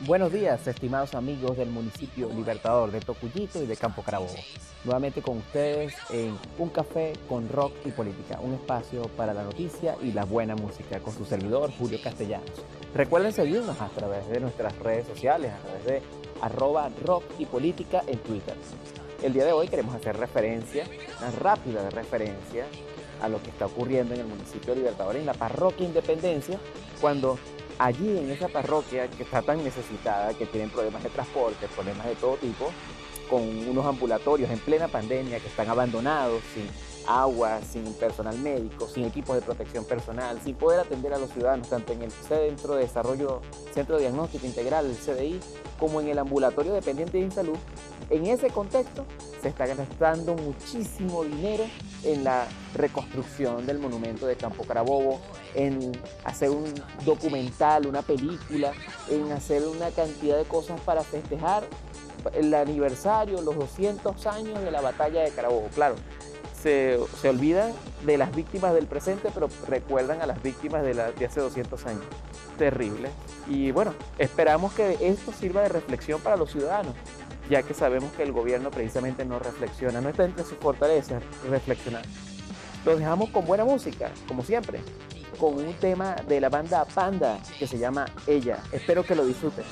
Buenos días, estimados amigos del municipio Libertador de Tocuyito y de Campo Carabobo. Nuevamente con ustedes en Un Café con Rock y Política, un espacio para la noticia y la buena música con su servidor Julio Castellanos. Recuerden seguirnos a través de nuestras redes sociales, a través de arroba rock y política en Twitter. El día de hoy queremos hacer referencia, una rápida referencia a lo que está ocurriendo en el municipio Libertador, en la parroquia Independencia, cuando allí en esa parroquia que está tan necesitada, que tienen problemas de transporte, problemas de todo tipo, con unos ambulatorios en plena pandemia que están abandonados, sin agua, sin personal médico, sin equipos de protección personal, sin poder atender a los ciudadanos tanto en el Centro de Desarrollo, Centro de Diagnóstico Integral, el CDI, como en el ambulatorio dependiente de salud. En ese contexto se está gastando muchísimo dinero en la reconstrucción del monumento de Campo Carabobo, en hacer un documental, una película, en hacer una cantidad de cosas para festejar el aniversario, los 200 años de la batalla de Carabobo. Claro, se, se olvidan de las víctimas del presente, pero recuerdan a las víctimas de, de hace 200 años. Terrible. Y bueno, esperamos que esto sirva de reflexión para los ciudadanos, ya que sabemos que el gobierno precisamente no reflexiona, no está entre sus fortalezas reflexionar. Los dejamos con buena música, como siempre, con un tema de la banda Panda que se llama Ella. Espero que lo disfruten.